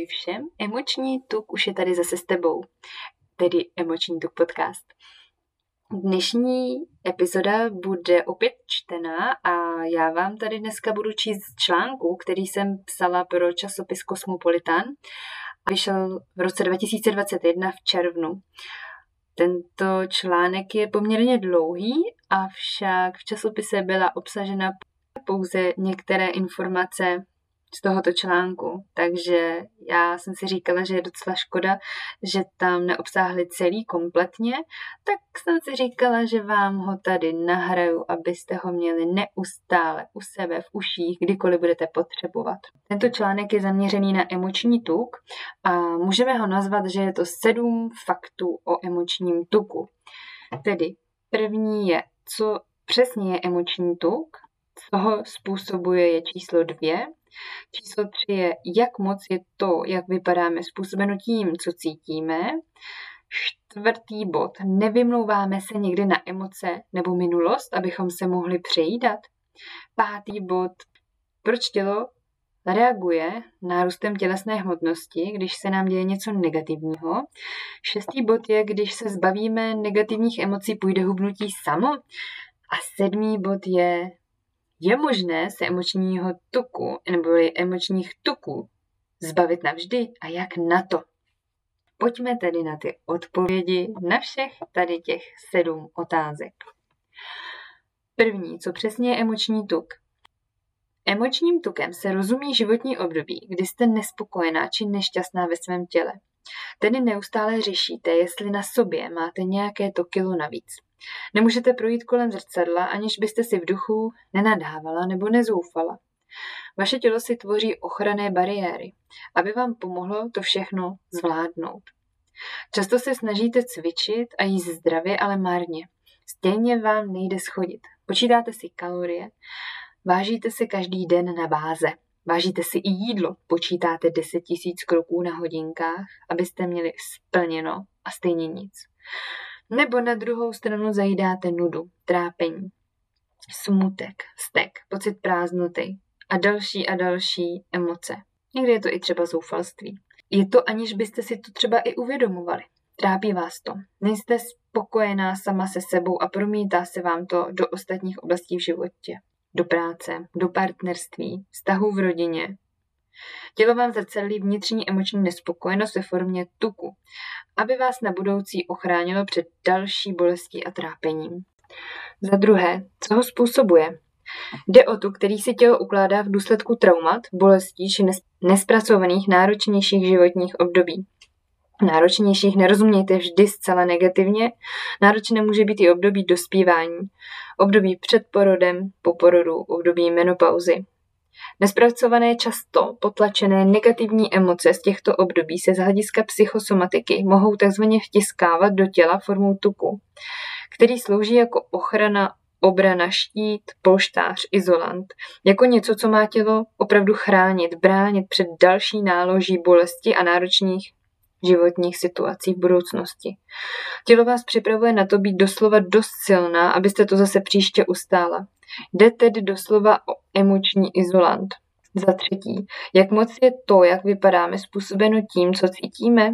Ahoj všem, emoční tuk už je tady zase s tebou, tedy emoční tuk podcast. Dnešní epizoda bude opět čtená a já vám tady dneska budu číst článku, který jsem psala pro časopis Cosmopolitan a vyšel v roce 2021 v červnu. Tento článek je poměrně dlouhý, avšak v časopise byla obsažena pouze některé informace z tohoto článku. Takže já jsem si říkala, že je docela škoda, že tam neobsáhli celý kompletně, tak jsem si říkala, že vám ho tady nahraju, abyste ho měli neustále u sebe v uších, kdykoliv budete potřebovat. Tento článek je zaměřený na emoční tuk a můžeme ho nazvat, že je to sedm faktů o emočním tuku. Tedy první je, co přesně je emoční tuk, co ho způsobuje je číslo dvě, Číslo tři je, jak moc je to, jak vypadáme, způsobeno tím, co cítíme. Čtvrtý bod, nevymlouváme se někdy na emoce nebo minulost, abychom se mohli přejídat. Pátý bod, proč tělo reaguje nárůstem tělesné hmotnosti, když se nám děje něco negativního. Šestý bod je, když se zbavíme negativních emocí, půjde hubnutí samo. A sedmý bod je, je možné se emočního tuku nebo emočních tuků zbavit navždy a jak na to? Pojďme tedy na ty odpovědi na všech tady těch sedm otázek. První, co přesně je emoční tuk? Emočním tukem se rozumí životní období, kdy jste nespokojená či nešťastná ve svém těle. Tedy neustále řešíte, jestli na sobě máte nějaké to kilo navíc. Nemůžete projít kolem zrcadla, aniž byste si v duchu nenadávala nebo nezoufala. Vaše tělo si tvoří ochranné bariéry, aby vám pomohlo to všechno zvládnout. Často se snažíte cvičit a jíst zdravě, ale marně. Stejně vám nejde schodit. Počítáte si kalorie, vážíte se každý den na báze. Vážíte si i jídlo, počítáte 10 000 kroků na hodinkách, abyste měli splněno a stejně nic. Nebo na druhou stranu zajídáte nudu, trápení, smutek, stek, pocit prázdnoty a další a další emoce. Někdy je to i třeba zoufalství. Je to aniž byste si to třeba i uvědomovali. Trápí vás to. Nejste spokojená sama se sebou a promítá se vám to do ostatních oblastí v životě. Do práce, do partnerství, vztahů v rodině, Tělo vám zrcadlí vnitřní emoční nespokojenost ve formě tuku, aby vás na budoucí ochránilo před další bolestí a trápením. Za druhé, co ho způsobuje? Jde o tu, který si tělo ukládá v důsledku traumat, bolestí či nespracovaných náročnějších životních období. Náročnějších nerozumějte vždy zcela negativně. Náročné může být i období dospívání, období před porodem, po porodu, období menopauzy. Nespracované často potlačené negativní emoce z těchto období se z hlediska psychosomatiky mohou tzv. vtiskávat do těla formou tuku, který slouží jako ochrana, obrana, štít, polštář, izolant, jako něco, co má tělo opravdu chránit, bránit před další náloží bolesti a náročných životních situací v budoucnosti. Tělo vás připravuje na to být doslova dost silná, abyste to zase příště ustála. Jde tedy doslova o emoční izolant. Za třetí, jak moc je to, jak vypadáme, způsobeno tím, co cítíme?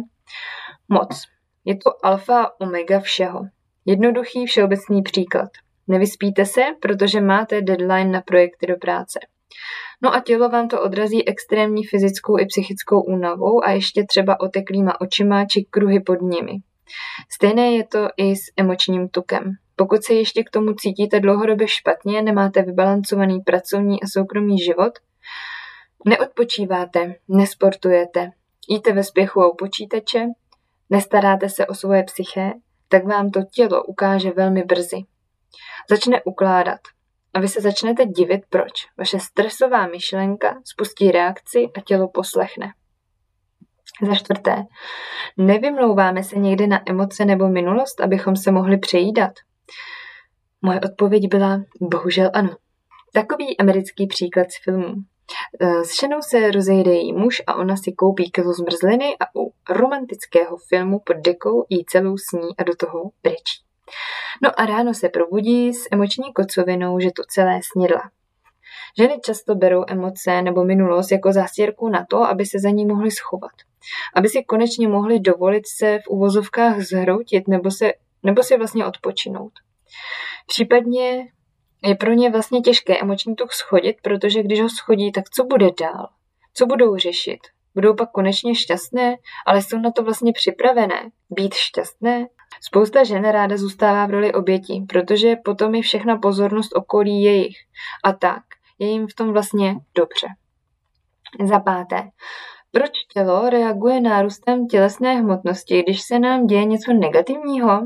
Moc. Je to alfa a omega všeho. Jednoduchý všeobecný příklad. Nevyspíte se, protože máte deadline na projekty do práce. No a tělo vám to odrazí extrémní fyzickou i psychickou únavou a ještě třeba oteklýma očima či kruhy pod nimi. Stejné je to i s emočním tukem. Pokud se ještě k tomu cítíte dlouhodobě špatně, nemáte vybalancovaný pracovní a soukromý život, neodpočíváte, nesportujete, jíte ve spěchu u počítače, nestaráte se o svoje psyché, tak vám to tělo ukáže velmi brzy. Začne ukládat. A vy se začnete divit, proč. Vaše stresová myšlenka spustí reakci a tělo poslechne. Za čtvrté, nevymlouváme se někdy na emoce nebo minulost, abychom se mohli přejídat. Moje odpověď byla bohužel ano. Takový americký příklad z filmu. Eh, s ženou se rozejde její muž a ona si koupí kilo zmrzliny a u romantického filmu pod dekou jí celou sní a do toho brečí. No a ráno se probudí s emoční kocovinou, že to celé snědla. Ženy často berou emoce nebo minulost jako zástěrku na to, aby se za ní mohly schovat. Aby si konečně mohli dovolit se v uvozovkách zhroutit nebo, se, nebo si vlastně odpočinout. Případně je pro ně vlastně těžké emoční tuk schodit, protože když ho schodí, tak co bude dál? Co budou řešit? Budou pak konečně šťastné, ale jsou na to vlastně připravené. Být šťastné? Spousta žen ráda zůstává v roli obětí, protože potom je všechna pozornost okolí jejich. A tak je jim v tom vlastně dobře. Za páté. Proč tělo reaguje nárůstem tělesné hmotnosti, když se nám děje něco negativního?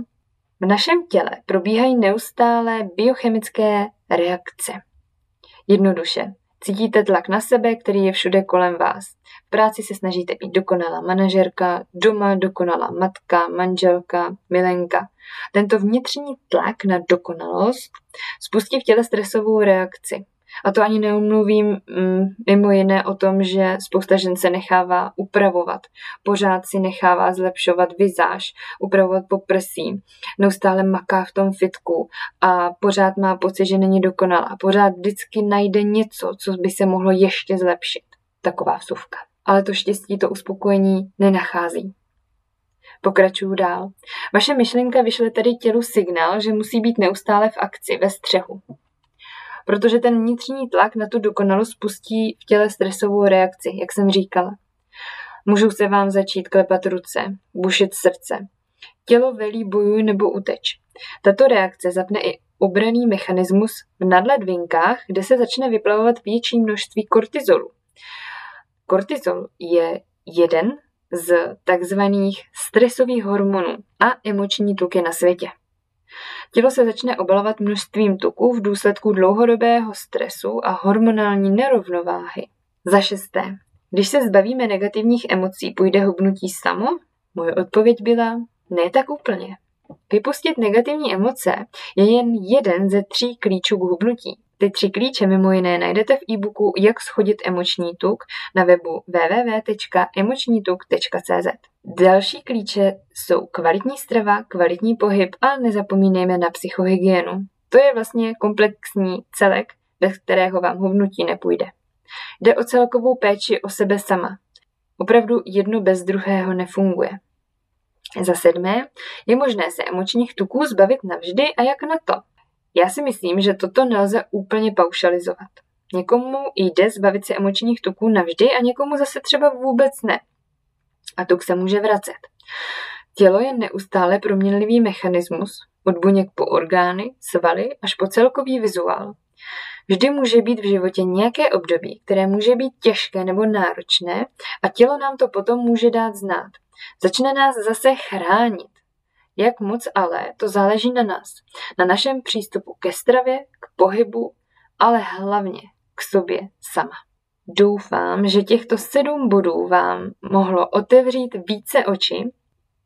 V našem těle probíhají neustále biochemické reakce. Jednoduše, cítíte tlak na sebe, který je všude kolem vás. V práci se snažíte být dokonalá manažerka, doma dokonalá matka, manželka, milenka. Tento vnitřní tlak na dokonalost spustí v těle stresovou reakci. A to ani neumluvím mm, mimo jiné o tom, že spousta žen se nechává upravovat. Pořád si nechává zlepšovat vizáž, upravovat poprsí, neustále maká v tom fitku a pořád má pocit, že není dokonalá. Pořád vždycky najde něco, co by se mohlo ještě zlepšit. Taková vsuvka. Ale to štěstí, to uspokojení nenachází. Pokračuju dál. Vaše myšlenka vyšle tedy tělu signál, že musí být neustále v akci, ve střehu protože ten vnitřní tlak na tu dokonalost spustí v těle stresovou reakci, jak jsem říkala. Můžou se vám začít klepat ruce, bušit srdce. Tělo velí bojuj nebo uteč. Tato reakce zapne i obraný mechanismus v nadledvinkách, kde se začne vyplavovat větší množství kortizolu. Kortizol je jeden z takzvaných stresových hormonů a emoční tuky na světě. Tělo se začne obalovat množstvím tuku v důsledku dlouhodobého stresu a hormonální nerovnováhy. Za šesté, když se zbavíme negativních emocí, půjde hubnutí samo? Moje odpověď byla, ne tak úplně. Vypustit negativní emoce je jen jeden ze tří klíčů k hubnutí. Ty tři klíče mimo jiné najdete v e-booku Jak schodit emoční tuk na webu www.emočnituk.cz. Další klíče jsou kvalitní strava, kvalitní pohyb a nezapomínejme na psychohygienu. To je vlastně komplexní celek, bez kterého vám hubnutí nepůjde. Jde o celkovou péči o sebe sama. Opravdu jedno bez druhého nefunguje. Za sedmé, je možné se emočních tuků zbavit navždy a jak na to? Já si myslím, že toto nelze úplně paušalizovat. Někomu jde zbavit se emočních tuků navždy a někomu zase třeba vůbec ne. A tuk se může vracet. Tělo je neustále proměnlivý mechanismus, od buněk po orgány, svaly až po celkový vizuál. Vždy může být v životě nějaké období, které může být těžké nebo náročné a tělo nám to potom může dát znát. Začne nás zase chránit. Jak moc ale, to záleží na nás, na našem přístupu ke stravě, k pohybu, ale hlavně k sobě sama. Doufám, že těchto sedm bodů vám mohlo otevřít více oči.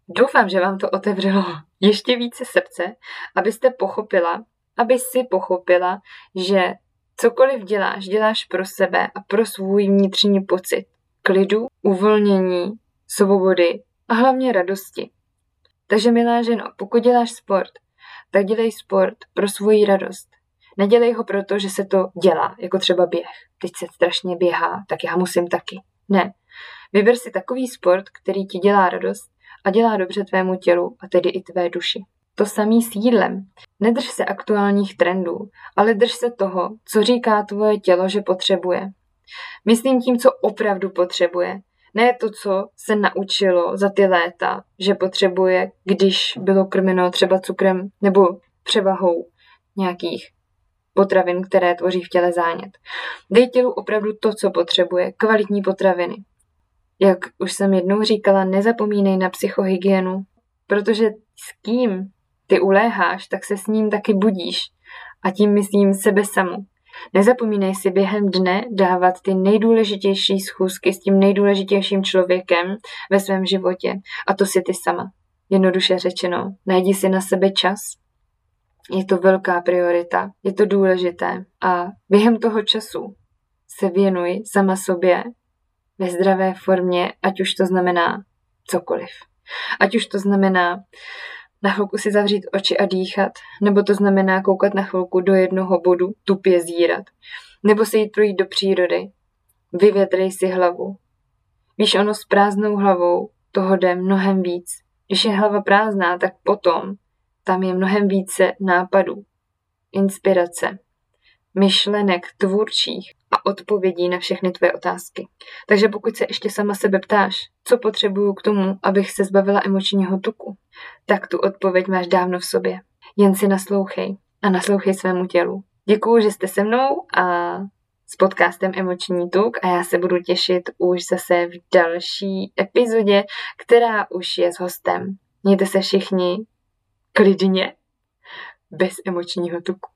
Doufám, že vám to otevřelo ještě více srdce, abyste pochopila, aby si pochopila, že cokoliv děláš, děláš pro sebe a pro svůj vnitřní pocit klidu, uvolnění, svobody a hlavně radosti. Takže milá ženo, pokud děláš sport, tak dělej sport pro svoji radost. Nedělej ho proto, že se to dělá, jako třeba běh. Teď se strašně běhá, tak já musím taky. Ne. Vyber si takový sport, který ti dělá radost a dělá dobře tvému tělu a tedy i tvé duši. To samý s jídlem. Nedrž se aktuálních trendů, ale drž se toho, co říká tvoje tělo, že potřebuje. Myslím tím, co opravdu potřebuje, ne to, co se naučilo za ty léta, že potřebuje, když bylo krmeno třeba cukrem nebo převahou nějakých potravin, které tvoří v těle zánět. Dej tělu opravdu to, co potřebuje, kvalitní potraviny. Jak už jsem jednou říkala, nezapomínej na psychohygienu, protože s kým ty uléháš, tak se s ním taky budíš. A tím myslím sebe samu. Nezapomínej si během dne dávat ty nejdůležitější schůzky s tím nejdůležitějším člověkem ve svém životě. A to si ty sama. Jednoduše řečeno, najdi si na sebe čas. Je to velká priorita, je to důležité a během toho času se věnuj sama sobě ve zdravé formě, ať už to znamená cokoliv. Ať už to znamená na chvilku si zavřít oči a dýchat, nebo to znamená koukat na chvilku do jednoho bodu, tupě zírat, nebo se jít projít do přírody. Vyvětrej si hlavu. Víš, ono s prázdnou hlavou toho jde mnohem víc. Když je hlava prázdná, tak potom tam je mnohem více nápadů, inspirace, myšlenek tvůrčích odpovědí na všechny tvoje otázky. Takže pokud se ještě sama sebe ptáš, co potřebuju k tomu, abych se zbavila emočního tuku, tak tu odpověď máš dávno v sobě. Jen si naslouchej a naslouchej svému tělu. Děkuju, že jste se mnou a s podcastem Emoční tuk a já se budu těšit už zase v další epizodě, která už je s hostem. Mějte se všichni klidně, bez emočního tuku.